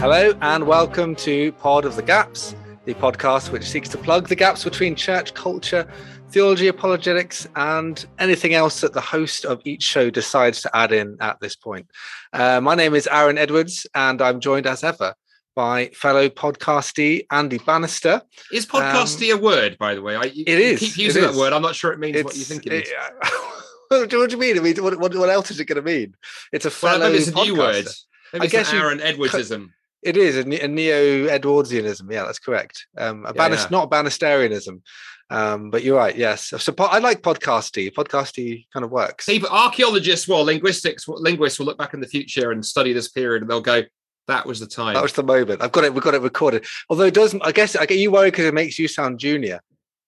Hello, and welcome to Pod of the Gaps, the podcast which seeks to plug the gaps between church culture, theology, apologetics, and anything else that the host of each show decides to add in at this point. Uh, my name is Aaron Edwards, and I'm joined as ever by fellow podcastee Andy Bannister. Is podcasty um, a word, by the way? I, you, it is. keep using that word. I'm not sure it means it's, what you think it is. It, what do you mean? I mean, what, what, what else is it going to mean? It's a fellow well, it's a new word. Maybe I guess Aaron Edwardsism. It is a, a neo Edwardsianism. Yeah, that's correct. Um, a yeah, yeah. not Bannisterianism. Um, but you're right. Yes. So I like podcasty. Podcasty kind of works. See, but archaeologists, well, linguistics, linguists will look back in the future and study this period, and they'll go, "That was the time. That was the moment. I've got it. We've got it recorded." Although it doesn't. I guess I get you worried because it makes you sound junior.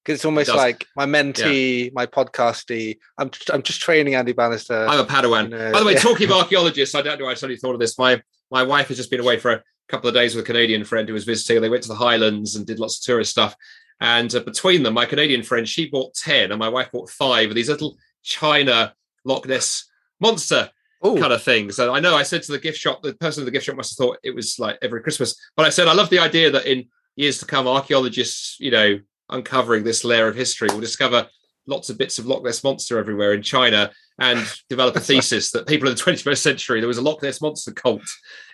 Because it's almost it like my mentee, yeah. my podcasty. I'm I'm just training Andy Bannister. I'm a Padawan. You know, By the way, yeah. talking of archaeologists, I don't know. I suddenly thought of this. My my wife has just been away for a couple of days with a Canadian friend who was visiting. They went to the Highlands and did lots of tourist stuff. And uh, between them, my Canadian friend, she bought 10 and my wife bought five of these little China Loch Ness monster Ooh. kind of things. And I know I said to the gift shop, the person at the gift shop must have thought it was like every Christmas. But I said, I love the idea that in years to come, archaeologists, you know, uncovering this layer of history will discover lots of bits of Loch Ness monster everywhere in China and develop a thesis that people in the 21st century there was a Loch Ness monster cult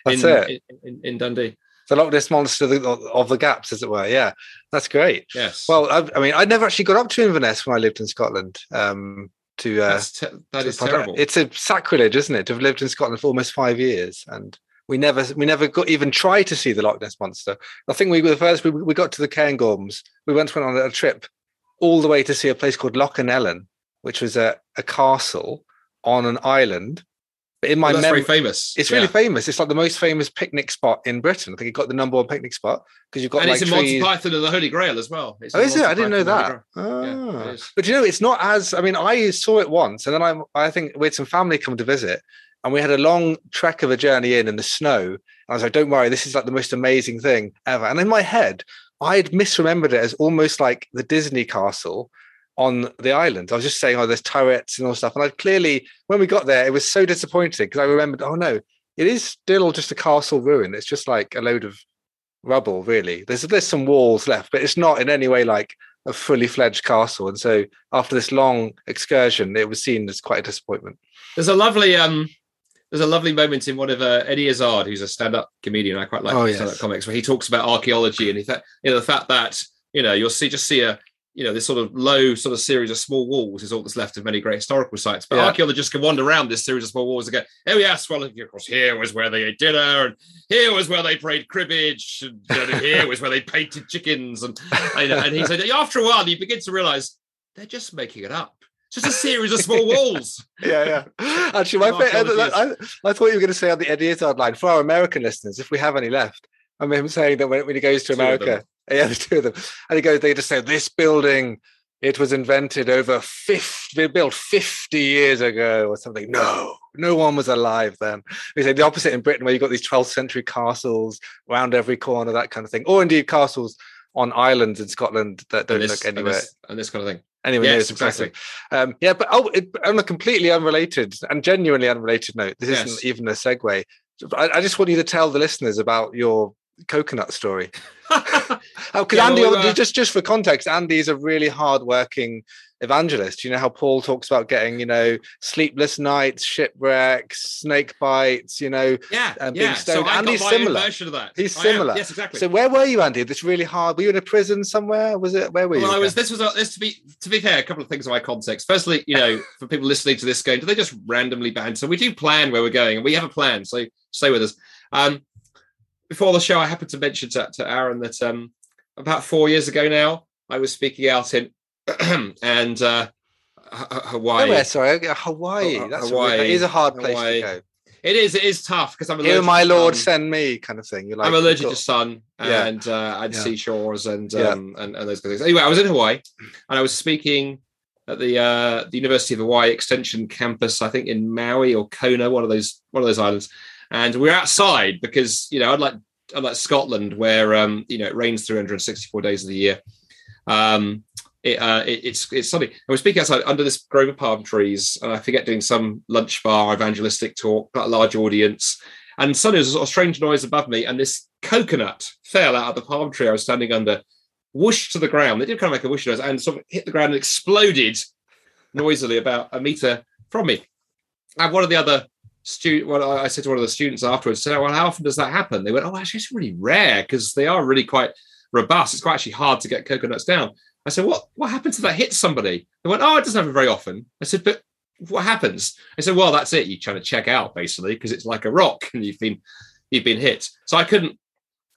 in, in, in, in, Dundee. The Loch Ness monster of the gaps, as it were. Yeah, that's great. Yes. Well, I, I mean, I never actually got up to Inverness when I lived in Scotland. Um, to uh, te- that is terrible. It's a sacrilege, isn't it, to have lived in Scotland for almost five years and we never we never got even tried to see the Loch Ness monster. I think we were the first we, we got to the Cairngorms. We once went on a trip all the way to see a place called Loch an Eilein, which was a, a castle on an island. But in my oh, well, memory, famous. It's really yeah. famous. It's like the most famous picnic spot in Britain. I think it got the number one picnic spot because you've got and like it's in Monty Python and the Holy Grail as well. It's oh, is it? I didn't know that. Oh. Yeah, ah. but you know, it's not as. I mean, I saw it once, and then I I think we had some family come to visit, and we had a long trek of a journey in in the snow. And I was like, "Don't worry, this is like the most amazing thing ever." And in my head, I had misremembered it as almost like the Disney castle on the island. I was just saying, oh, there's turrets and all stuff. And I clearly, when we got there, it was so disappointing because I remembered, oh no, it is still just a castle ruin. It's just like a load of rubble, really. There's there's some walls left, but it's not in any way like a fully fledged castle. And so after this long excursion, it was seen as quite a disappointment. There's a lovely um there's a lovely moment in one of uh, Eddie Izzard, who's a stand-up comedian. I quite like oh, stand-up yes. comics, where he talks about archaeology and he th- you know the fact that you know you'll see just see a you know this sort of low sort of series of small walls is all that's left of many great historical sites. But yeah. archaeologists can wander around this series of small walls and go, oh yes, well of course here was where they ate dinner, and here was where they played cribbage, and here was where they painted chickens, and and he said after a while you begin to realise they're just making it up just a series of small walls. yeah, yeah. Actually, my favorite, I, I, thought you were going to say on the Eddie Izzard line for our American listeners, if we have any left. I mean, him saying that when, when he goes to two America, yeah, the two of them, and he goes, they just say this building. It was invented over 50, built 50 years ago or something. No, no one was alive then. We say the opposite in Britain, where you've got these 12th century castles around every corner, that kind of thing. Or indeed castles on islands in Scotland that don't this, look anywhere. And this, and this kind of thing. Anyway, yes, exactly. Um, yeah, but oh, it, on a completely unrelated and genuinely unrelated note, this yes. isn't even a segue. I, I, just want you to tell the listeners about your coconut story. Because yeah, Andy, well, uh... just just for context, Andy is a really hardworking evangelist. You know how Paul talks about getting, you know, sleepless nights, shipwrecks, snake bites, you know, yeah, uh, being yeah. stoned. So Andy's similar. Version of that. He's similar. Yes, exactly. So where were you, Andy? This really hard. Were you in a prison somewhere? Was it? Where were you? Well, I was. This was a, this to be to be fair. A couple of things in my context. Firstly, you know, for people listening to this going, do they just randomly ban? So We do plan where we're going, and we have a plan. So stay with us. Um, before the show, I happened to mention to, to Aaron that um, about four years ago now, I was speaking out in and uh, Hawaii. Oh, where, sorry, Hawaii. That's Hawaii. It is a hard place Hawaii. to go. It is. It is tough because I'm allergic. Here, my lord, send me, kind of thing. You're like, I'm allergic got... to sun and yeah. uh, and yeah. seashores and, um, yeah. and and those kind of things. Anyway, I was in Hawaii and I was speaking at the uh, the University of Hawaii Extension campus. I think in Maui or Kona, one of those one of those islands. And we we're outside because you know I'd like I'd like Scotland where um, you know it rains 364 days of the year. Um, it, uh, it, it's it's sunny. I was speaking outside under this grove of palm trees, and I forget doing some lunch bar evangelistic talk, got a large audience, And suddenly there was a sort of strange noise above me, and this coconut fell out of the palm tree I was standing under, whooshed to the ground. It did kind of make a whoosh noise and sort of hit the ground and exploded noisily about a meter from me. And one of the other student, well, I said to one of the students afterwards, said, "Well, how often does that happen?" They went, "Oh, actually, it's really rare because they are really quite robust. It's quite actually hard to get coconuts down." I said, "What? What happens if that hits somebody?" They went, "Oh, it doesn't happen very often." I said, "But what happens?" I said, "Well, that's it. You're trying to check out basically because it's like a rock and you've been you've been hit." So I couldn't,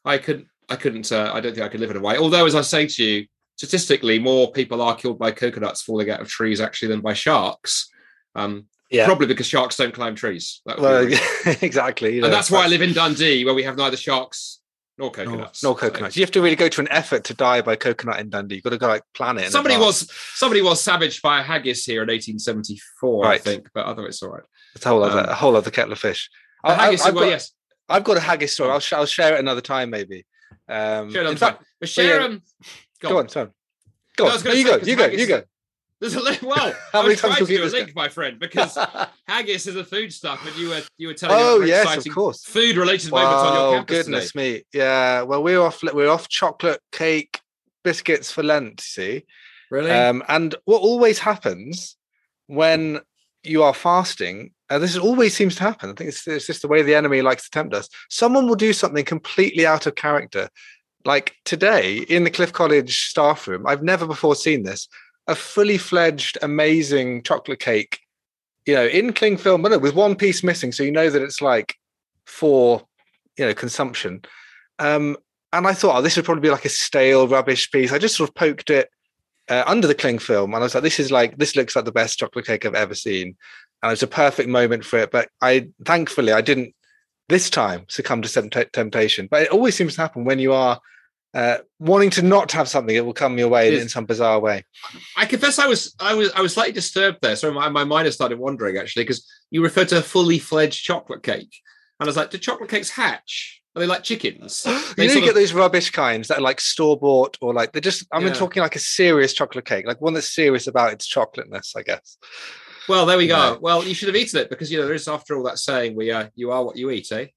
I couldn't, I couldn't. Uh, I don't think I could live in Hawaii. Although, as I say to you, statistically, more people are killed by coconuts falling out of trees actually than by sharks. Um, yeah. Probably because sharks don't climb trees. Well, exactly. You know, and that's why I live in Dundee, where we have neither sharks nor coconuts. No, no coconuts. So. You have to really go to an effort to die by coconut in Dundee. You've got to go like plan it. Somebody was somebody was savaged by a haggis here in 1874, right. I think, but otherwise it's all right. It's a whole other um, a whole other kettle of fish. I, haggis, I've, well, got, yes. I've got a haggis story. I'll, sh- I'll share it another time, maybe. Um, share in fact, but share yeah, um, go, go on, on. Go on. No, you, go, you go. You go. There's a link. Well, How many times to do a link, my friend, because haggis is a food stuff, and you were you were telling oh, me yes, of course. food related moments on your campus goodness today. me, yeah. Well, we're off. We're off chocolate cake biscuits for Lent. See, really? Um, and what always happens when you are fasting, and this always seems to happen. I think it's, it's just the way the enemy likes to tempt us. Someone will do something completely out of character. Like today in the Cliff College staff room, I've never before seen this a fully fledged, amazing chocolate cake, you know, in cling film, but with one piece missing, so you know that it's like for you know consumption. Um, and I thought, oh, this would probably be like a stale, rubbish piece. I just sort of poked it uh, under the cling film, and I was like, this is like this looks like the best chocolate cake I've ever seen, and it was a perfect moment for it. But I thankfully I didn't this time succumb to temptation. But it always seems to happen when you are uh, wanting to not have something it will come your way in some bizarre way. I confess, I was, I was, I was slightly disturbed there. So my, my mind has started wandering actually because you referred to a fully fledged chocolate cake, and I was like, do chocolate cakes hatch? Are they like chickens? They you know, you get of... those rubbish kinds that are like store bought or like they're just. I'm yeah. talking like a serious chocolate cake, like one that's serious about its chocolateness, I guess. Well, there we go. Well, you should have eaten it because you know there is, after all, that saying, "We are, you are what you eat," eh?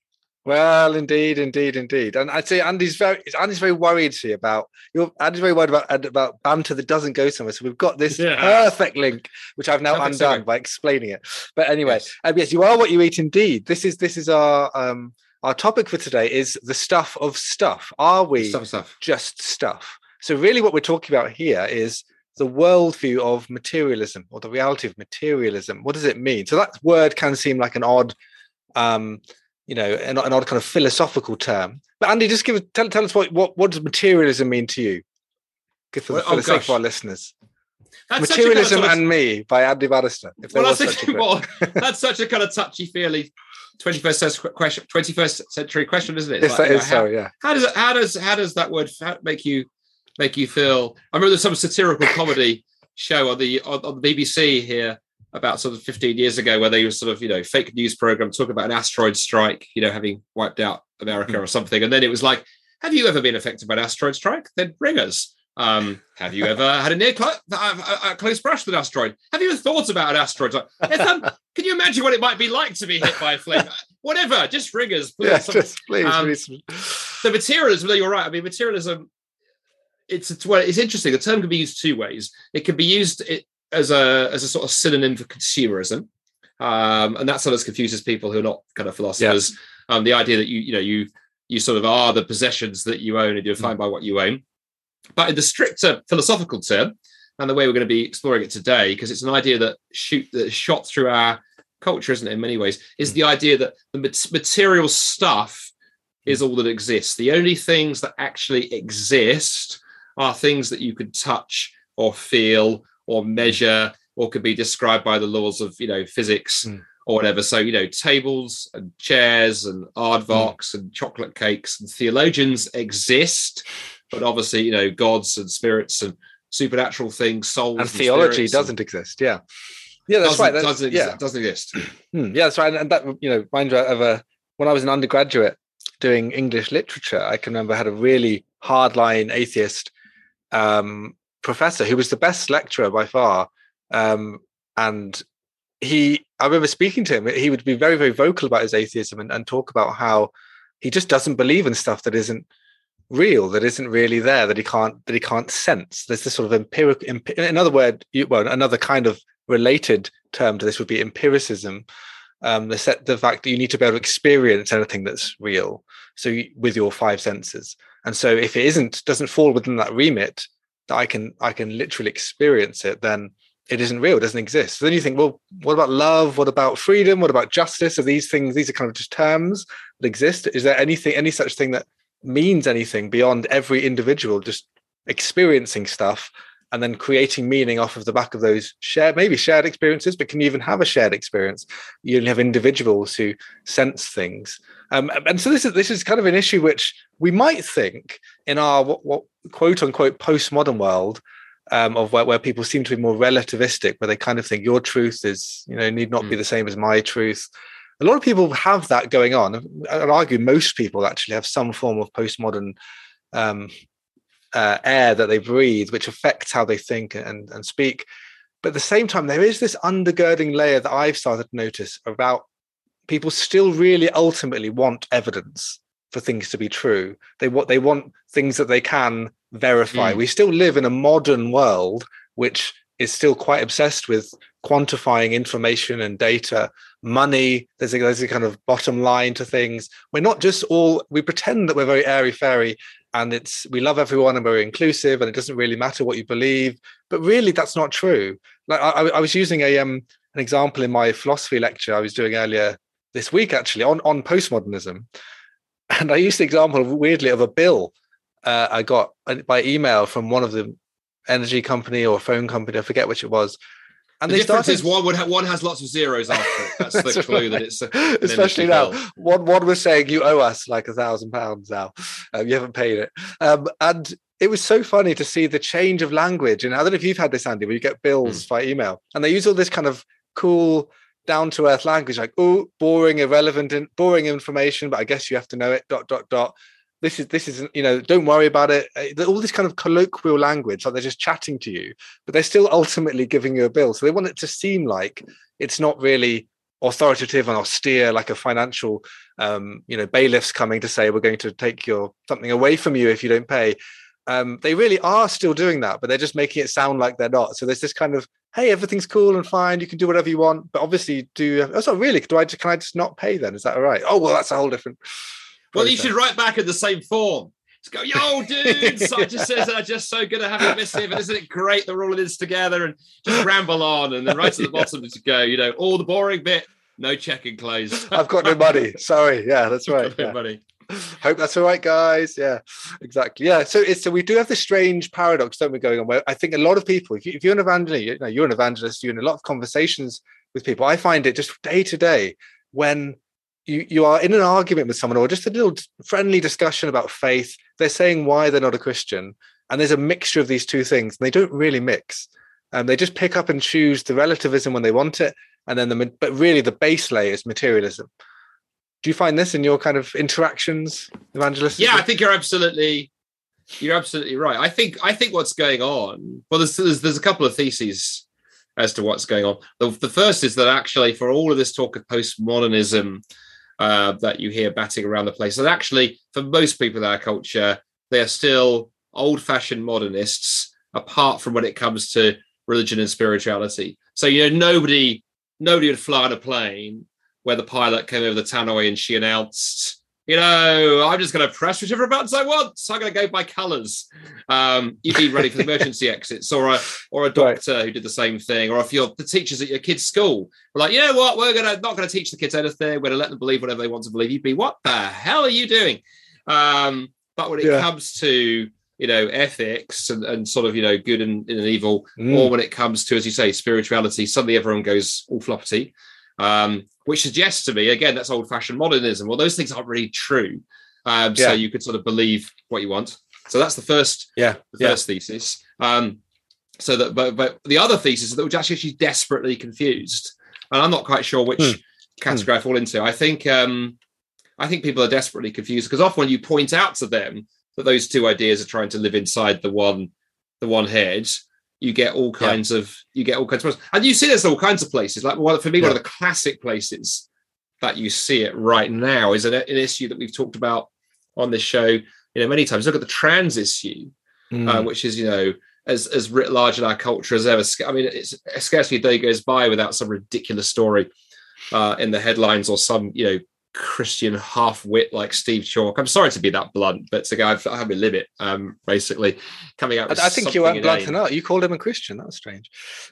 Well, indeed, indeed, indeed, and I'd say Andy's very Andy's very worried see about you. Andy's very worried about about banter that doesn't go somewhere. So we've got this yeah. perfect link, which I've now perfect undone by explaining it. But anyway, yes. Um, yes, you are what you eat. Indeed, this is this is our um our topic for today is the stuff of stuff. Are we stuff stuff. just stuff? So really, what we're talking about here is the worldview of materialism or the reality of materialism. What does it mean? So that word can seem like an odd. Um, you know, an, an odd kind of philosophical term. But Andy, just give tell tell us what what, what does materialism mean to you? For, well, oh, for oh, the sake of our listeners. That's Materialism kind of and Me by Andy Bannister. If well, that's, such a, well, that's such a kind of touchy feely 21st century question, 21st century question, isn't it? Yes, like, that is know, so, yeah. How does it, how does how does that word make you make you feel? I remember there's some satirical comedy show on the on, on the BBC here about sort of 15 years ago where they were sort of you know fake news program talking about an asteroid strike you know having wiped out america mm. or something and then it was like have you ever been affected by an asteroid strike then ring us um, have you ever had a near cl- a, a close brush with an asteroid have you ever thought about an asteroid like, um, can you imagine what it might be like to be hit by a flame whatever just ring us please, yeah, just, please, um, please. the materialism you're right i mean materialism it's, it's well, it's interesting. The term can be used two ways. It can be used it, as a as a sort of synonym for consumerism, um, and that sort of confuses people who are not kind of philosophers. Um, the idea that you you know you you sort of are the possessions that you own and you're defined mm. by what you own. But in the stricter philosophical term, and the way we're going to be exploring it today, because it's an idea that shoot that shot through our culture, isn't it? In many ways, is mm. the idea that the material stuff is all that exists. The only things that actually exist are things that you can touch or feel or measure or could be described by the laws of you know physics mm. or whatever so you know tables and chairs and aardvarks mm. and chocolate cakes and theologians exist but obviously you know gods and spirits and supernatural things souls and, and theology doesn't and, exist yeah yeah that's right that's, doesn't, yeah. doesn't exist hmm. yeah that's right and that you know mind you of a when i was an undergraduate doing english literature i can remember I had a really hardline atheist um, professor who was the best lecturer by far. Um, and he I remember speaking to him. He would be very, very vocal about his atheism and, and talk about how he just doesn't believe in stuff that isn't real, that isn't really there, that he can't that he can't sense. There's this sort of empirical. in other word, well, another kind of related term to this would be empiricism. Um, the set the fact that you need to be able to experience anything that's real. So you, with your five senses, and so if it isn't doesn't fall within that remit, I can I can literally experience it, then it isn't real, it doesn't exist. So then you think, well, what about love? What about freedom? What about justice? Are these things, these are kind of just terms that exist? Is there anything, any such thing that means anything beyond every individual just experiencing stuff and then creating meaning off of the back of those shared, maybe shared experiences, but can you even have a shared experience? You only have individuals who sense things. Um, and so this is this is kind of an issue which we might think in our what, what quote unquote postmodern world um, of where, where people seem to be more relativistic, where they kind of think your truth is, you know, need not mm. be hmm. the same as my truth. A lot of people have that going on. I'd argue most people actually have some form of postmodern um, uh, air that they breathe, which affects how they think and, and speak. But at the same time, there is this undergirding layer that I've started to notice about people still really ultimately want evidence for things to be true. They want they want things that they can verify. Mm. We still live in a modern world which is still quite obsessed with quantifying information and data, money. There's a, there's a kind of bottom line to things. We're not just all we pretend that we're very airy fairy and it's we love everyone and we're inclusive and it doesn't really matter what you believe. But really, that's not true. Like I, I was using a um an example in my philosophy lecture I was doing earlier this week actually on on postmodernism and I used the example weirdly of a bill uh, I got uh, by email from one of the energy company or phone company, I forget which it was. And the difference started... is one would ha- one has lots of zeros after it. That's, That's the clue right. that it's a, especially now. Bill. One one was saying you owe us like a thousand pounds now. Um, you haven't paid it, um, and it was so funny to see the change of language. And I don't know if you've had this, Andy, where you get bills mm. by email, and they use all this kind of cool down to earth language like oh boring irrelevant and boring information but i guess you have to know it dot dot dot this is this is you know don't worry about it uh, all this kind of colloquial language like they're just chatting to you but they're still ultimately giving you a bill so they want it to seem like it's not really authoritative and austere like a financial um, you know bailiffs coming to say we're going to take your something away from you if you don't pay um, they really are still doing that but they're just making it sound like they're not so there's this kind of hey, everything's cool and fine. You can do whatever you want, but obviously, do oh, so really? Do I can I just not pay then? Is that all right? Oh well, that's a whole different. Well, you should write back in the same form. Just go, yo, dudes! I just says I'm just so good at having a missive, and isn't it great that we're all in this together? And just ramble on, and then right to the bottom to go, you know, all the boring bit, no checking clothes. I've got no money. Sorry, yeah, that's right. no yeah. money. Hope that's all right, guys. Yeah, exactly. Yeah. So it's so we do have this strange paradox, don't we, going on where I think a lot of people, if, you, if you're an evangelist, you know, you're an evangelist, you're in a lot of conversations with people. I find it just day to day when you you are in an argument with someone or just a little friendly discussion about faith, they're saying why they're not a Christian. And there's a mixture of these two things, and they don't really mix. And they just pick up and choose the relativism when they want it, and then the but really the base layer is materialism do you find this in your kind of interactions, evangelist? Yeah, I think you're absolutely you're absolutely right. I think I think what's going on. Well, there's there's, there's a couple of theses as to what's going on. The, the first is that actually, for all of this talk of postmodernism uh, that you hear batting around the place, that actually, for most people in our culture, they are still old-fashioned modernists. Apart from when it comes to religion and spirituality, so you know nobody nobody would fly on a plane where the pilot came over the tannoy and she announced, you know, I'm just going to press whichever buttons I want. So I'm going to go by colours. Um, you'd be ready for the emergency exits, or a or a doctor right. who did the same thing, or if you're the teachers at your kid's school, we're like, you know what, we're gonna not going to teach the kids anything. We're going to let them believe whatever they want to believe. You'd be, what the hell are you doing? Um, but when it yeah. comes to you know ethics and, and sort of you know good and, and evil, mm. or when it comes to as you say spirituality, suddenly everyone goes all floppity um, which suggests to me, again, that's old fashioned modernism. Well, those things aren't really true. Um, yeah. So you could sort of believe what you want. So that's the first, yeah, the first yeah. thesis. Um, so that, but, but the other thesis is that we're actually desperately confused, and I'm not quite sure which hmm. category hmm. I fall into. I think, um, I think people are desperately confused because often when you point out to them that those two ideas are trying to live inside the one, the one head, you get all kinds yeah. of you get all kinds of and you see there's all kinds of places like well for me yeah. one of the classic places that you see it right now is an, an, issue that we've talked about on this show you know many times look at the trans issue mm. uh, which is you know as as writ large in our culture as ever i mean it's scarcely a day goes by without some ridiculous story uh, in the headlines or some you know Christian half wit like Steve Chalke. I'm sorry to be that blunt, but to go, I've, I have a limit, um, basically coming out. I, I think you weren't blunt enough. You called him a Christian. That was strange.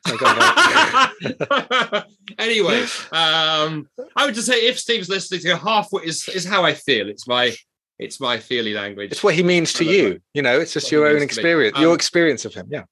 anyway, um, I would just say if Steve's listening to half wit is is how I feel. It's my it's my feely language. It's what he means to you. You know, it's just your own experience, um, your experience of him. Yeah.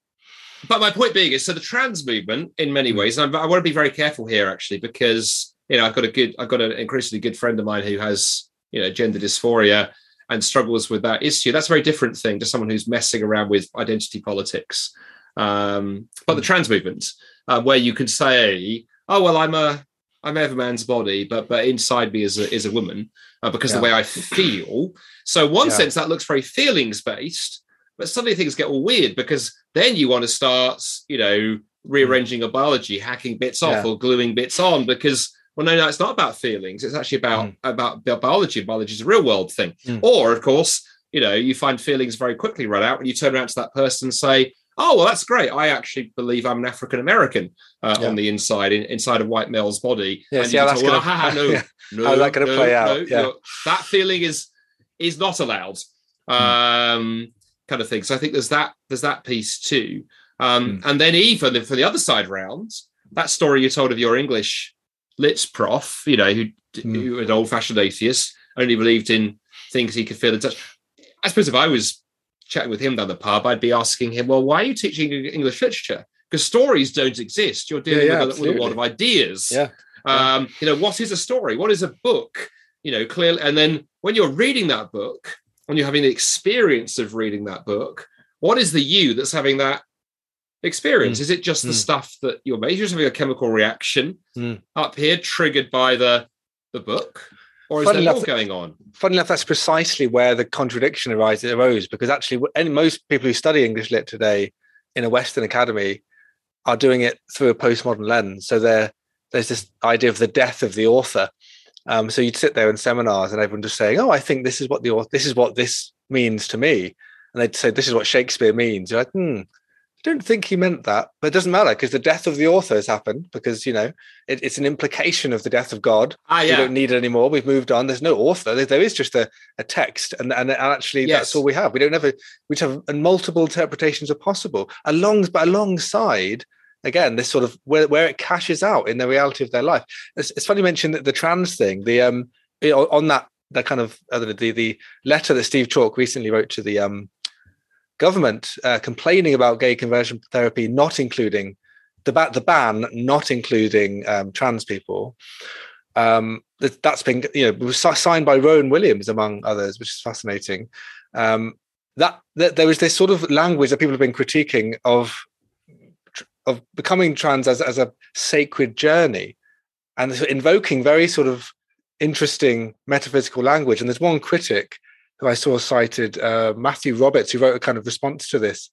But my point being is, so the trans movement, in many hmm. ways, and I want to be very careful here, actually, because you know, I've got a good, I've got an increasingly good friend of mine who has, you know, gender dysphoria and struggles with that issue. That's a very different thing to someone who's messing around with identity politics. Um, but the hmm. trans movement, uh, where you can say, "Oh well, I'm a, I may have a man's body, but but inside me is a is a woman uh, because yeah. the way I feel." So one yeah. sense that looks very feelings based, but suddenly things get all weird because then you want to start, you know, rearranging a biology, hacking bits off, yeah. or gluing bits on because well, no, no, it's not about feelings. It's actually about mm. about biology. Biology is a real world thing. Mm. Or, of course, you know, you find feelings very quickly run out when you turn around to that person and say, "Oh, well, that's great. I actually believe I'm an African American uh, yeah. on the inside, in, inside a white male's body." Yeah, that's going to no, no, how's that going to no, play out? yeah. that feeling is is not allowed, mm. um, kind of thing. So I think there's that there's that piece too, um, mm. and then even for the other side rounds, that story you told of your English Lit's prof, you know, who, mm. who an old fashioned atheist, only believed in things he could feel and touch. I suppose if I was chatting with him down the pub, I'd be asking him, well, why are you teaching English literature? Because stories don't exist. You're dealing yeah, yeah, with, a, with, a, lot of ideas. Yeah. Um, you know, what is a story? What is a book? You know, clearly. And then when you're reading that book, when you're having the experience of reading that book, what is the you that's having that experience? Mm. Is it just the mm. stuff that you're measuring, having a chemical reaction mm. up here triggered by the the book? Or is there more going on? Funny enough, that's precisely where the contradiction arises, arose, because actually, most people who study English lit today in a Western academy are doing it through a postmodern lens. So there, there's this idea of the death of the author. Um, so you'd sit there in seminars and everyone just saying, "Oh, I think this is what the author, this is what this means to me," and they'd say, "This is what Shakespeare means." You're like, "Hmm, don't think he meant that, but it doesn't matter because the death of the author has happened because you know it, it's an implication of the death of God. Ah, yeah. We don't need it anymore. We've moved on. There's no author. there, there is just a, a text, and, and actually yes. that's all we have. We don't ever we have and multiple interpretations are possible. Along but alongside again this sort of where, where it cashes out in the reality of their life. It's, it's funny you mentioned the, the trans thing. The um on that that kind of uh, the the letter that Steve Chalke recently wrote to the um government uh, complaining about gay conversion therapy not including the, the ban not including um, trans people. Um, that, has been you know signed by Rowan Williams among others, which is fascinating. Um, that, that there was this sort of language that people have been critiquing of of becoming trans as, as a sacred journey and invoking very sort of interesting metaphysical language. And there's one critic who I saw cited, uh, Matthew Roberts, who wrote a kind of response to this,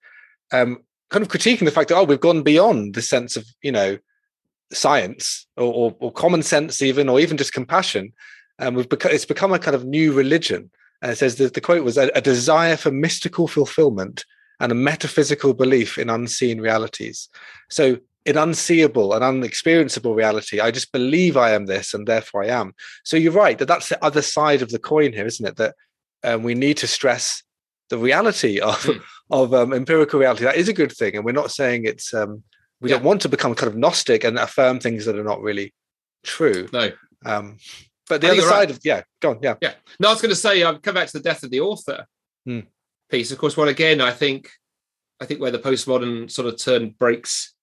um, kind of critiquing the fact that, oh, we've gone beyond the sense of, you know, science or, or, or common sense even, or even just compassion. And we've become, it's become a kind of new religion. And it says that the quote was a, a desire for mystical fulfillment and a metaphysical belief in unseen realities. So in unseeable and unexperienceable reality, I just believe I am this and therefore I am. So you're right that that's the other side of the coin here, isn't it? That um, we need to stress the reality of mm. of um, empirical reality. That is a good thing, and we're not saying it's. Um, we yeah. don't want to become kind of gnostic and affirm things that are not really true. No. Um, but the other side right. of yeah, go on, yeah, yeah. No, I was going to say I've come back to the death of the author mm. piece. Of course, well, again, I think I think where the postmodern sort of turn breaks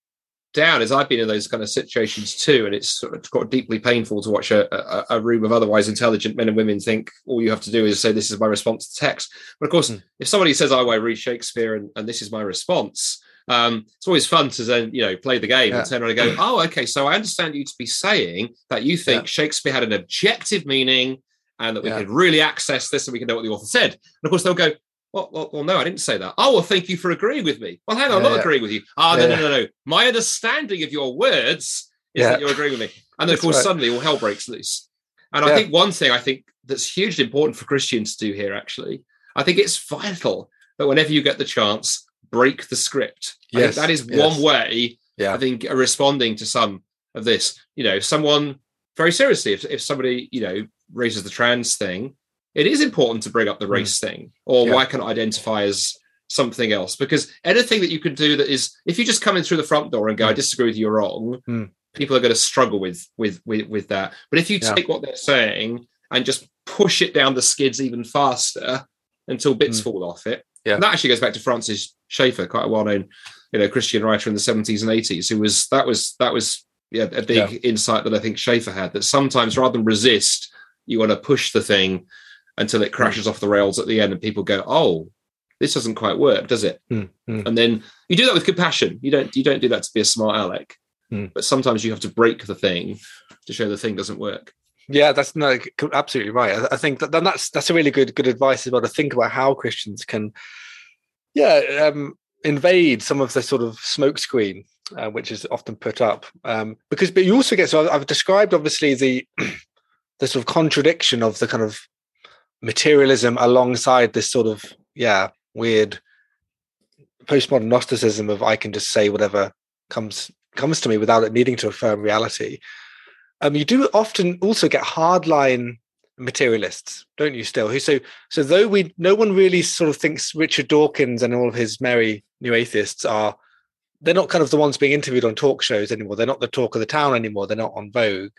down is I've been in those kind of situations too, and it's sort of got deeply painful to watch a, a, a, room of otherwise intelligent men and women think all you have to do is say this is my response to text. But of course, mm. if somebody says, "Oh, I read Shakespeare and, and this is my response," um, it's always fun to then you know play the game yeah. and turn around and go, "Oh, okay, so I understand you to be saying that you think yeah. Shakespeare had an objective meaning." And that we yeah. could really access this and we can know what the author said. And of course, they'll go, well, well, well, no, I didn't say that. Oh, well, thank you for agreeing with me. Well, hang on, yeah, I'm not yeah. agreeing with you. Ah, oh, no, no, no, no. My understanding of your words is that you're agreeing with me. And then, of course, right. suddenly all hell breaks loose. And I think one thing I think that's hugely important for Christians to do here, actually, I think it's vital that whenever you get the chance, break the script. Yes. that is yes. one way, yeah. I think, responding to some of this. You know, someone very seriously, if, if somebody, you know, raises the trans thing, it is important to bring up the hmm. race mm. thing or yeah. why can't I identify as something else? Because anything that you can do that is, if you just come in through the front door and go, I hmm. disagree with you, you're wrong, mm. people are going to struggle with, with, with, with that. But if you yeah. take what they're saying and just push it down the skids even faster until bits mm. fall off it, yeah. that actually goes back to Francis Schaeffer, quite a well-known, you know, Christian writer in the 70s and 80s, who was, that was, that was, yeah, a big yeah. insight that I think Schaeffer had that sometimes rather than resist, you want to push the thing until it crashes off the rails at the end and people go, oh, this doesn't quite work, does it? Mm, mm. And then you do that with compassion. You don't you don't do that to be a smart aleck. Mm. But sometimes you have to break the thing to show the thing doesn't work. Yeah, that's no, absolutely right. I, I think that, that's that's a really good good advice as well to think about how Christians can, yeah, um, invade some of the sort of smokescreen uh, which is often put up. Um, because, but you also get so I've, I've described obviously the the sort of contradiction of the kind of materialism alongside this sort of yeah weird postmodern gnosticism of I can just say whatever comes comes to me without it needing to affirm reality. Um, you do often also get hardline materialists, don't you? Still, who so so though we no one really sort of thinks Richard Dawkins and all of his merry new atheists are they're not kind of the ones being interviewed on talk shows anymore. They're not the talk of the town anymore. They're not on Vogue,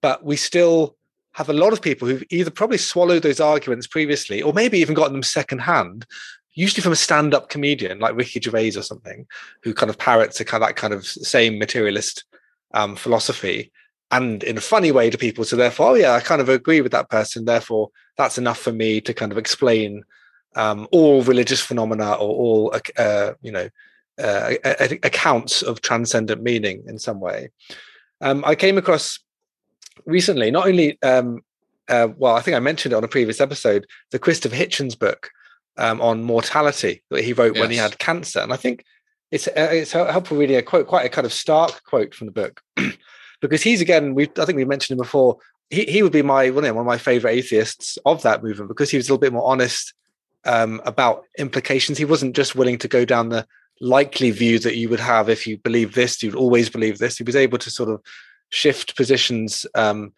but we still have a lot of people who've either probably swallowed those arguments previously or maybe even gotten them secondhand, usually from a stand-up comedian like Ricky Gervais or something, who kind of parrots a kind of that kind of same materialist um, philosophy and in a funny way to people. So therefore, oh yeah, I kind of agree with that person. Therefore, that's enough for me to kind of explain um, all religious phenomena or all uh, you know uh, accounts of transcendent meaning in some way. Um, I came across recently, not only, um, uh, well, I think I mentioned it on a previous episode, the Christopher Hitchens book um, on mortality that he wrote yes. when he had cancer, and I think it's uh, it's helpful reading a quote, quite a kind of stark quote from the book, because he's again, we I think we mentioned him before. He he would be my one of my favorite atheists of that movement because he was a little bit more honest um, about implications. He wasn't just willing to go down the likely view that you would have if you believe this, you'd always believe this. He was able to sort of shift positions um,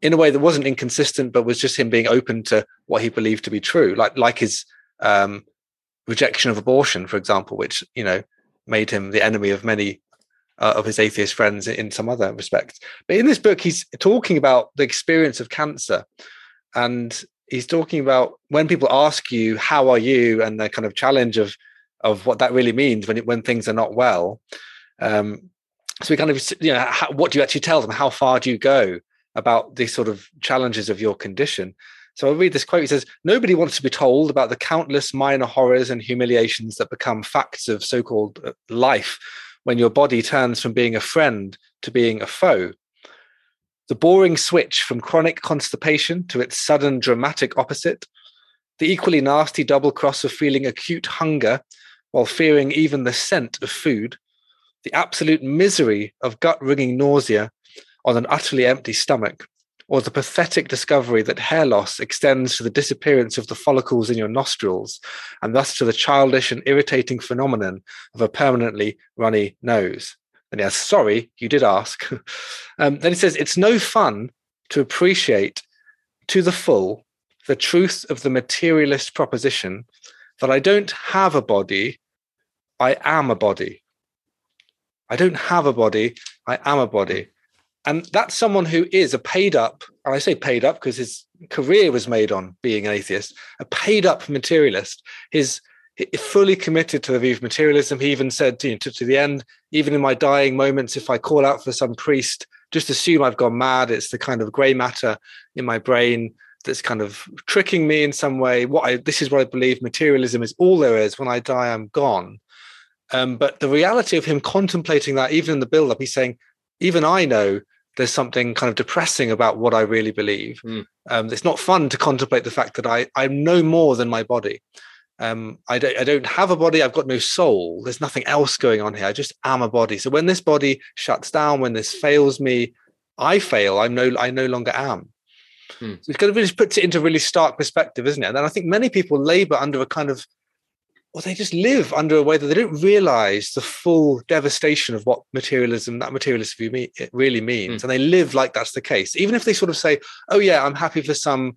in a way that wasn't inconsistent, but was just him being open to what he believed to be true, like like his um, rejection of abortion, for example, which you know made him the enemy of many uh, of his atheist friends in some other respects. But in this book, he's talking about the experience of cancer, and he's talking about when people ask you how are you, and the kind of challenge of of what that really means when it, when things are not well. Um, so we kind of you know how, what do you actually tell them? How far do you go about these sort of challenges of your condition? So i'll read this quote he says nobody wants to be told about the countless minor horrors and humiliations that become facts of so-called uh, life when your body turns from being a friend to being a foe. The boring switch from chronic constipation to its sudden dramatic opposite the equally nasty double cross of feeling acute hunger while fearing even the scent of food the absolute misery of gut wringing nausea on an utterly empty stomach, or the pathetic discovery that hair loss extends to the disappearance of the follicles in your nostrils, and thus to the childish and irritating phenomenon of a permanently runny nose. And he yes, sorry, you did ask. um, then he says, it's no fun to appreciate to the full the truth of the materialist proposition that I don't have a body, I am a body. I don't have a body, I am a body. Mm. And that's someone who is a paid up, and I say paid up because his career was made on being an atheist, a paid up materialist. His fully committed to the view of materialism. He even said you know, to, to the end, even in my dying moments, if I call out for some priest, just assume I've gone mad. It's the kind of grey matter in my brain that's kind of tricking me in some way. What I this is what I believe materialism is all there is. When I die, I'm gone. Um, but the reality of him contemplating that, even in the build up, he's saying, even I know there's something kind of depressing about what I really believe. Mm. Um, it's not fun to contemplate the fact that I I'm no more than my body. um, I, don't, I don't have a body. I've got no soul. There's nothing else going on here. I just am a body. So when this body shuts down, when this fails me, I fail. I'm no, I no longer am. Hmm. So it kind of really puts it into really stark perspective, isn't it? And then I think many people labor under a kind of, well, they just live under a way that they don't realize the full devastation of what materialism, that materialism mean, it really means. Hmm. And they live like that's the case. Even if they sort of say, oh, yeah, I'm happy for some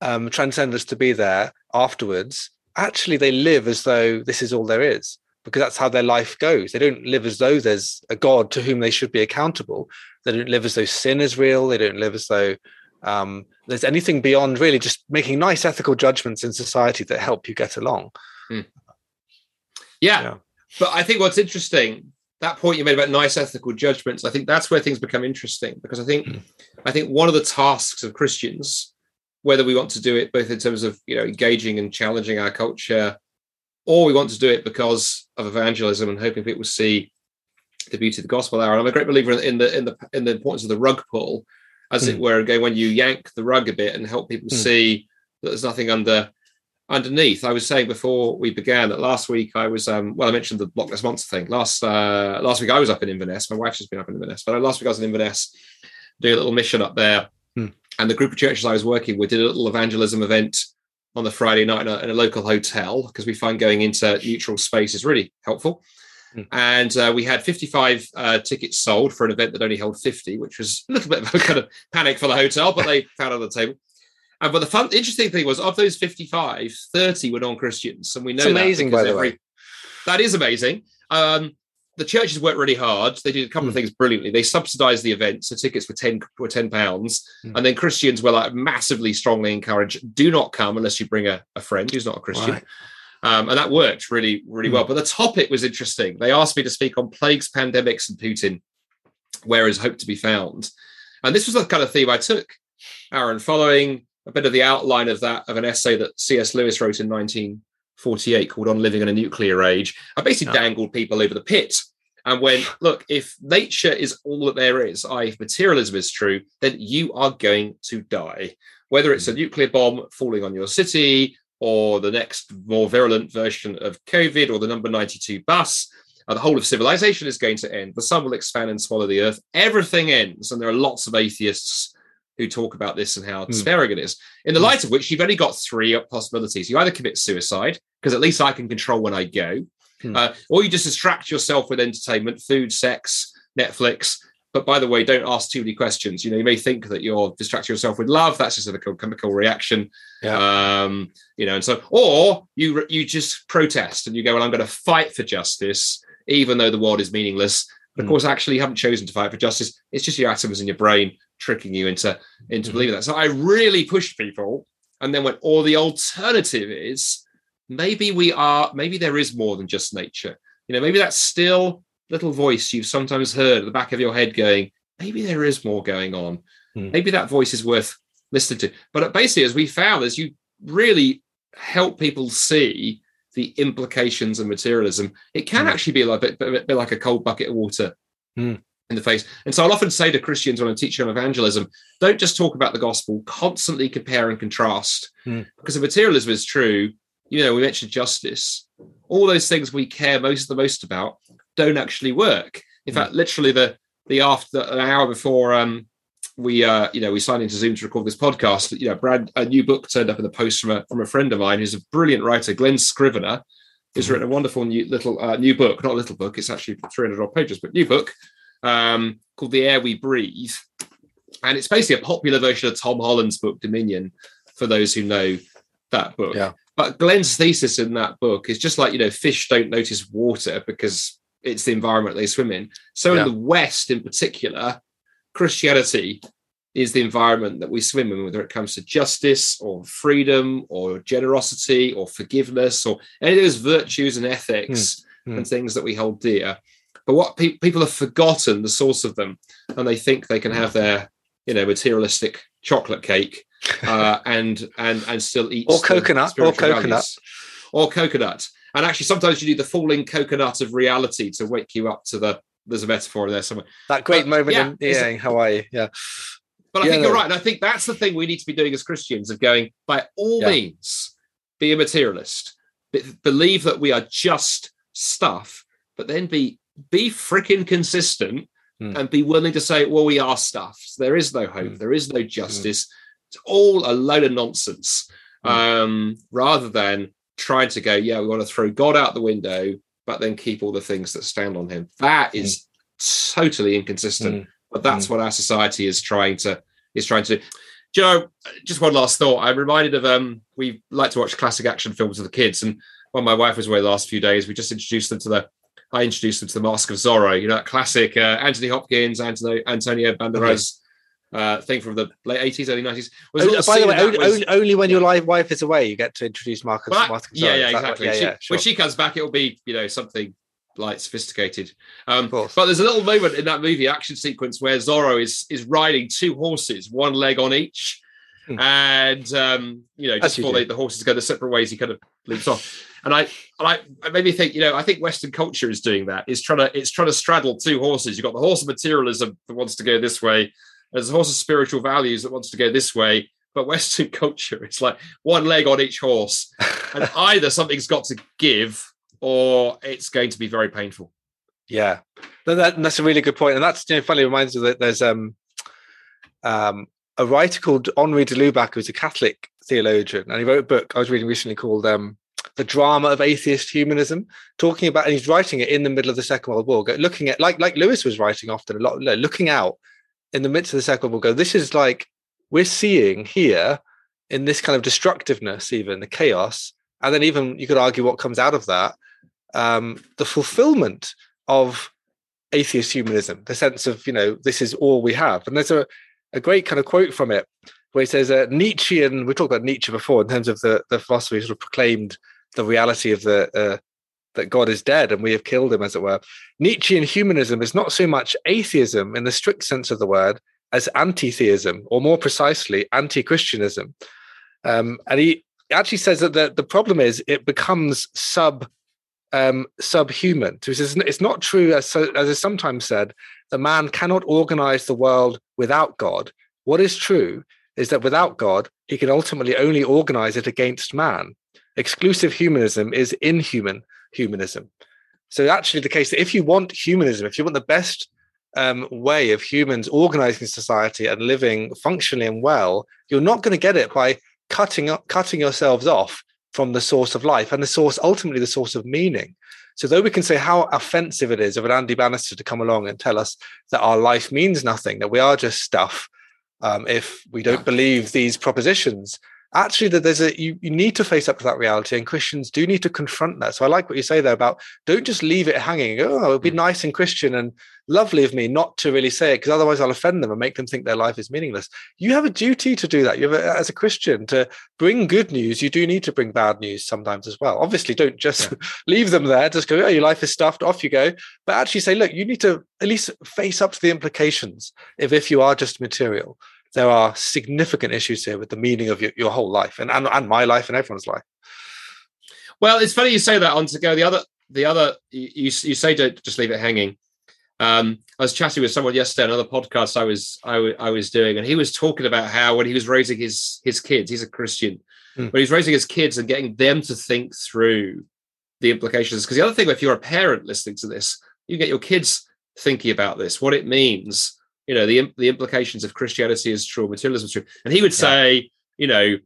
um, transcendence to be there afterwards, actually they live as though this is all there is because that's how their life goes. They don't live as though there's a God to whom they should be accountable. They don't live as though sin is real. They don't live as though um, there's anything beyond really just making nice ethical judgments in society that help you get along. Mm. Yeah. yeah. But I think what's interesting, that point you made about nice ethical judgments, I think that's where things become interesting because I think mm. I think one of the tasks of Christians whether we want to do it both in terms of you know engaging and challenging our culture or we want to do it because of evangelism and hoping people see the beauty of the gospel there. And I'm a great believer in the in the in the importance of the rug pull, as mm. it hmm. were, again when you yank the rug a bit and help people mm. see that there's nothing under underneath. I was saying before we began that last week I was um well I mentioned the Loch Ness Monster thing. Last uh last week I was up in Inverness. My wife has been up in Inverness, but last week I was in Inverness doing a little mission up there and the group of churches I was working with did a little evangelism event on the Friday night in a, in a local hotel because we find going into neutral space is really helpful. Mm. And uh, we had 55 uh, tickets sold for an event that only held 50, which was a little bit of a kind of panic for the hotel, but they found on the table. And but the fun, interesting thing was, of those 55, 30 were non-Christians, and we know it's amazing. by the every, way, that is amazing. Um, the churches worked really hard. They did a couple mm. of hmm. things brilliantly. They subsidized the event, so tickets were ten were ten pounds, mm. and then Christians were like massively strongly encouraged: do not come unless you bring a, a friend who's not a Christian. Right. Um, and that worked really, really mm. well. But the topic was interesting. They asked me to speak on plagues, pandemics, and Putin. Where is hope to be found? And this was the kind of theme I took, Aaron, following a bit of the outline of that of an essay that C.S. Lewis wrote in 1948 called On Living in a Nuclear Age. I basically yeah. dangled people over the pit and went, look, if nature is all that there is, i.e., if materialism is true, then you are going to die. Whether it's a mm. nuclear bomb falling on your city or the next more virulent version of COVID or the number 92 bus, uh, the whole of civilization is going to end. The sun will expand and swallow the earth. Everything ends. And there are lots of atheists who talk about this and how hmm. despairing it is. In the hmm. light of which, you've only got three possibilities. You either commit suicide, because at least I can control when I go, hmm. uh, or you just distract yourself with entertainment, food, sex, Netflix. But by the way, don't ask too many questions. You know, you may think that you're distracting yourself with love. That's just a chemical reaction. Yeah. Um, you know, and so, or you you just protest and you go, well, I'm going to fight for justice, even though the world is meaningless. But of course, actually, you haven't chosen to fight for justice. It's just your atoms in your brain tricking you into into mm-hmm. believing that. So I really pushed people, and then went, or the alternative is maybe we are, maybe there is more than just nature. You know, maybe that's still little voice you've sometimes heard at the back of your head going, maybe there is more going on. Mm. Maybe that voice is worth listening to. But basically, as we found, as you really help people see the implications of materialism, it can mm. actually be a bit, bit, bit, like a cold bucket of water. Mm in the face. And so I'll often say to Christians when I'm teaching on evangelism, don't just talk about the gospel, constantly compare and contrast. Mm. Because if materialism is true, you know, we mentioned justice, all those things we care most the most about don't actually work. In mm. fact, literally the the after an hour before um we uh you know we signed into Zoom to record this podcast, you know, Brad a new book turned up in the post from a from a friend of mine who's a brilliant writer, Glen Scrivener, who's hmm. written a wonderful new little uh, new book, not a little book, it's actually 300 odd pages, but new book um, called The Air We Breathe. And it's basically a popular version of Tom Holland's book, Dominion, for those who know that book. Yeah. But Glen's thesis in that book is just like, you know, fish don't notice water because it's the environment they swim in. So yeah. in the West, in particular, Christianity is the environment that we swim in, whether it comes to justice or freedom or generosity or forgiveness or any of those virtues and ethics mm. and things that we hold dear. But what pe- people have forgotten the source of them, and they think they can have their, you know, materialistic chocolate cake uh, and and and still eat or coconut or coconut values. or coconut. And actually, sometimes you need the falling coconut of reality to wake you up to the. There's a metaphor there somewhere. That great but, moment yeah, in, yeah, in Hawaii. Yeah. But I yeah, think no. you're right. And I think that's the thing we need to be doing as Christians of going, by all yeah. means, be a materialist, believe that we are just stuff, but then be be freaking consistent mm. and be willing to say, well, we are stuff. There is no hope. Mm. There is no hmm. justice. Mm. It's all a load of nonsense. Hmm. Um, rather than trying to go, yeah, we want to throw God out the window, but then keep all the things that stand on him. That is hmm. totally inconsistent. But that's what our society is trying to is trying to do. Joe, just one last thought. I'm reminded of um, we like to watch classic action films with the kids, and when my wife was away the last few days, we just introduced them to the I introduced them to the Mask of Zorro, you know, that classic uh, Anthony Hopkins, Antonio, Antonio Banderas okay. uh, thing from the late 80s, early 90s. Oh, by the way, only, was, only, when yeah. your wife is away, you get to introduce Marcus. But, Mask of Zorro. Yeah, yeah, exactly. Yeah, she, yeah, sure. When she comes back, it'll be, you know, something like sophisticated. Um, but there's a little moment in that movie action sequence where Zorro is is riding two horses, one leg on each. Hmm. And um, you know, just before they, the horses go the separate ways, he kind of leaps off. And I, and I, I made me think, you know, I think Western culture is doing that. It's trying to, it's trying to straddle two horses. You've got the horse of materialism that wants to go this way. There's the horse of spiritual values that wants to go this way. But Western culture, it's like one leg on each horse, and either something's got to give, or it's going to be very painful. Yeah, that, that's a really good point, and that's you know, funny. Reminds me that there's um, um, a writer called Henri de Lubac, who's a Catholic theologian, and he wrote a book I was reading recently called um, "The Drama of Atheist Humanism," talking about, and he's writing it in the middle of the Second World War, looking at like like Lewis was writing often a lot, looking out in the midst of the Second World War. This is like we're seeing here in this kind of destructiveness, even the chaos, and then even you could argue what comes out of that, um, the fulfillment of atheist humanism, the sense of you know this is all we have, and there's a a great kind of quote from it where he says uh, Nietzschean. We talked about Nietzsche before in terms of the the philosophy sort of proclaimed the reality of the uh, that God is dead and we have killed him, as it were. Nietzschean humanism is not so much atheism in the strict sense of the word as anti-theism, or more precisely, anti-Christianism. Um, and he actually says that the, the problem is it becomes sub um, subhuman. So says it's not true, as, as is sometimes said, that man cannot organize the world without God. What is true is that without God, he can ultimately only organize it against man. Exclusive humanism is inhuman humanism. So, actually, the case that if you want humanism, if you want the best um, way of humans organizing society and living functionally and well, you're not going to get it by cutting up, cutting yourselves off from the source of life and the source, ultimately, the source of meaning. So, though we can say how offensive it is of an Andy Bannister to come along and tell us that our life means nothing, that we are just stuff, um, if we don't believe these propositions, actually that there's a you, you need to face up to that reality and christians do need to confront that. So i like what you say there about don't just leave it hanging oh it would be mm. nice and christian and lovely of me not to really say it because otherwise i'll offend them and make them think their life is meaningless you have a duty to do that. You have a, as a christian to bring good news you do need to bring bad news sometimes as well. Obviously don't just yeah. leave them there just go oh your life is stuffed off you go. But actually say look you need to at least face up to the implications if if you are just material there are significant issues here with the meaning of your, your whole life and, and and my life and everyone's life. Well, it's funny you say that. On to go the other the other you you say to just leave it hanging. Um, I was chatting with someone yesterday, another podcast I was I, w- I was doing, and he was talking about how when he was raising his his kids, he's a Christian, mm. but he's raising his kids and getting them to think through the implications. Because the other thing, if you're a parent listening to this, you get your kids thinking about this, what it means, you know the the implications of Christianity is true, materialism is true, and he would say, yeah. you know,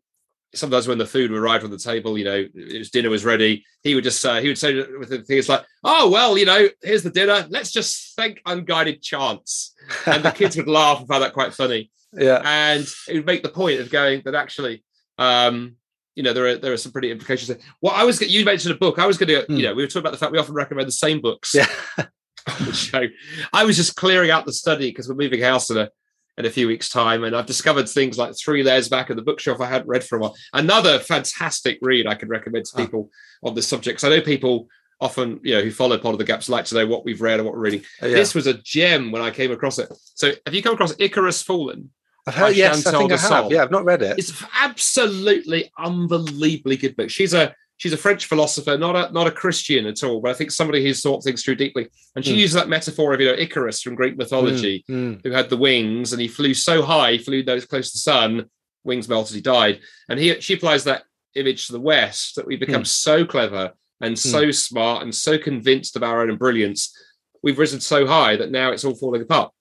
sometimes when the food arrived on the table, you know, was, dinner was ready, he would just say, he would say with the things like, "Oh well, you know, here's the dinner. Let's just thank unguided chance," and the kids would laugh and find that quite funny. Yeah, and it would make the point of going that actually. Um, you know there are there are some pretty implications. There. Well, I was you mentioned a book. I was going to, mm. you know, we were talking about the fact we often recommend the same books. Yeah. the show. I was just clearing out the study because we're moving house in a in a few weeks' time, and I've discovered things like Three Layers Back in the bookshelf I hadn't read for a while. Another fantastic read I could recommend to ah. people oh. on this subject. Because I know people often, you know, who follow Pod of the Gaps like to know what we've read and what we're reading. Oh, yeah. This was a gem when I came across it. So, have you come across Icarus Fallen? I've heard, yes, Chantal I think I have. Yeah, I've not read it. It's absolutely unbelievably good book. She's a she's a French philosopher, not a not a Christian at all, but I think somebody who's thought things through deeply. And she mm. uses that metaphor of you know Icarus from Greek mythology, mm. Mm. who had the wings and he flew so high, he flew those close to the sun, wings melted, he died. And he she applies that image to the West that we've become mm. so clever and so mm. smart and so convinced of our own brilliance. We've risen so high that now it's all falling apart.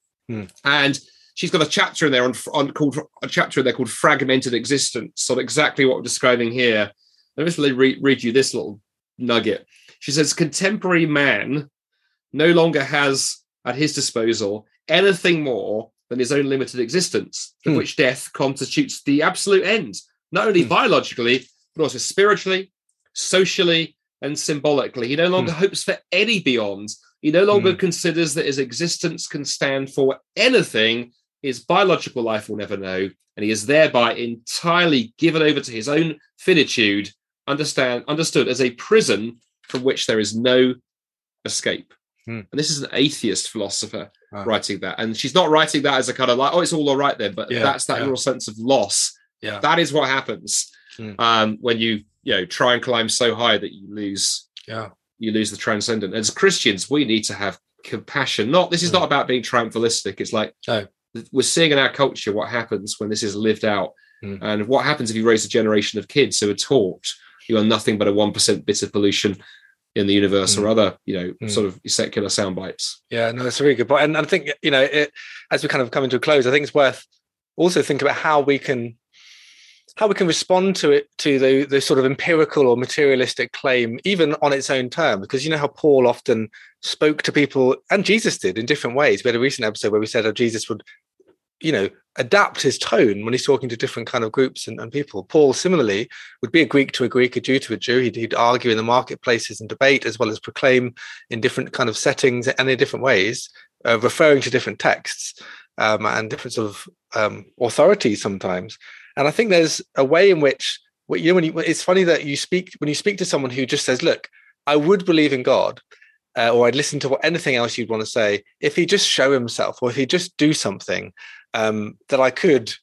And she's got a chapter in there on, on called a chapter in there called fragmented existence on exactly what we're describing here. Let me just read, read you this little nugget. She says, contemporary man no longer has at his disposal anything more than his own limited existence, of hmm. which death constitutes the absolute end, not only hmm. biologically, but also spiritually, socially, and symbolically. He no longer hmm. hopes for any beyond. He no longer hmm. considers that his existence can stand for anything his biological life will never know, and he is thereby entirely given over to his own finitude, understand understood as a prison from which there is no escape. Hmm. And this is an atheist philosopher wow. writing that. And she's not writing that as a kind of like, oh, it's all all right then, but yeah, that's that yeah. real sense of loss. Yeah. That is what happens hmm. um, when you, you know, try and climb so high that you lose. Yeah. You lose the transcendent. As Christians, we need to have compassion. Not this is not about being triumphalistic. It's like no. we're seeing in our culture what happens when this is lived out. Mm. And what happens if you raise a generation of kids who are taught you are nothing but a 1% bit of pollution in the universe mm. or other, you know, mm. sort of secular sound bites. Yeah, no, that's a really good point. And I think, you know, it, as we kind of come into a close, I think it's worth also think about how we can how we can respond to it to the, the sort of empirical or materialistic claim even on its own terms because you know how paul often spoke to people and jesus did in different ways we had a recent episode where we said how jesus would you know adapt his tone when he's talking to different kind of groups and, and, people. Paul similarly would be a greek to a greek a jew to a jew. He'd, he'd, argue in the marketplaces and debate as well as proclaim in different kind of settings and in different ways uh, referring to different texts um, and different sort of um, authorities sometimes. And i think there's a way in which you know when you, it's funny that you speak when you speak to someone who just says look i would believe in god uh, or I'd listen to what, anything else you'd want to say, if he just show himself or if he just do something um, that I could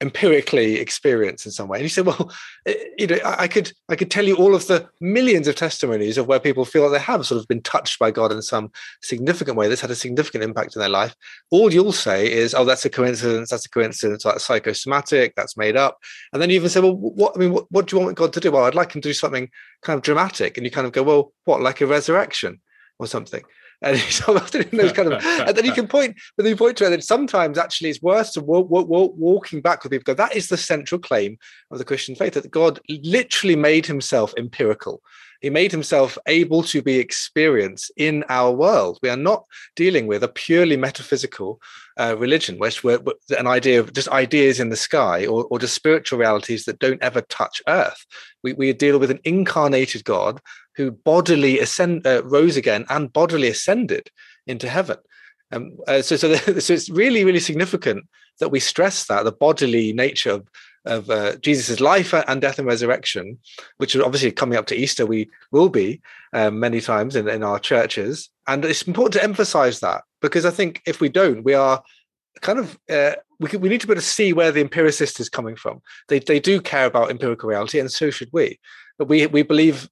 empirically experience in some way. And he said, well, eh, you know, I could I could tell you all of the millions of testimonies of where people feel that they have sort of been touched by God in some significant way. That's had a significant impact in their life. All you'll say is, oh, that's a coincidence. That's a coincidence. That's psychosomatic. That's made up. And then you even say, well, what? I mean, what, what do you want God to do? Well, I'd like him to do something kind of dramatic. And you kind of go, well, what? Like a resurrection or something and he's often in those kind of and then you can point but then you point to it that sometimes actually it's worse to walk, walk, walk, walking back with people. Go that is the central claim of the christian faith that god literally made himself empirical he made himself able to be experienced in our world. We are not dealing with a purely metaphysical uh, religion, which we're, an idea of just ideas in the sky or, or just spiritual realities that don't ever touch earth. We, we deal with an incarnated God who bodily ascend, uh, rose again and bodily ascended into heaven. Um, uh, so, so, the, so it's really, really significant that we stress that the bodily nature of of uh, Jesus' life and death and resurrection, which are obviously coming up to Easter, we will be um, many times in, in our churches. And it's important to emphasize that because I think if we don't, we are kind of uh, we, we need to be able to see where the empiricist is coming from. They they do care about empirical reality, and so should we. But we we believe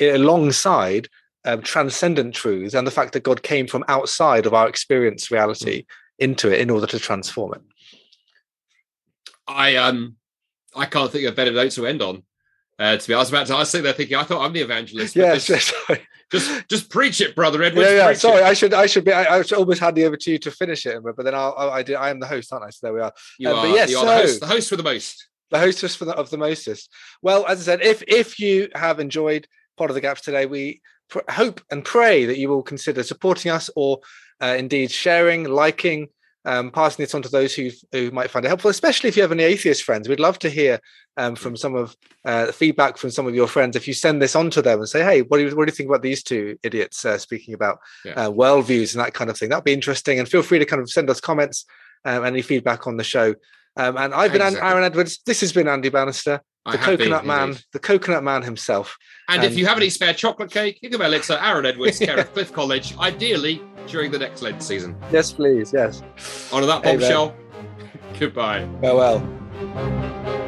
alongside um, transcendent truths and the fact that God came from outside of our experience reality mm. into it in order to transform it. I um I can't think of a better note to end on. Uh, to be, I was about to. I was sitting there thinking, I thought I'm the evangelist. Yes, yes just just preach it, brother Edward. Yeah, yeah. Sorry, it. I should I should be. I, I almost hand it over to you to finish it, but then I'll, I, I, did, I am the host, aren't I? So there we are. You um, are. But yes, you are so, the host. The host for the most. The hostess for the of the mostest. Well, as I said, if if you have enjoyed Pod of the Gaps today, we pr- hope and pray that you will consider supporting us or uh, indeed sharing, liking, um, passing this on to those who who might find it helpful, especially if you have any atheist friends. We'd love to hear um, from some of uh, the feedback from some of your friends. If you send this on to them and say, "Hey, what do you, what do you think about these two idiots uh, speaking about yeah. uh, worldviews and that kind of thing?" That'd be interesting. And feel free to kind of send us comments, um, any feedback on the show. Um, and I've been exactly. Aaron Edwards. This has been Andy Bannister, the coconut been, man, indeed. the coconut man himself. And, and, if you have any spare chocolate cake, you can to Aaron Edwards, care of Cliff College, ideally during the next Lent season. Yes, please. Yes. On that bombshell, goodbye. Farewell.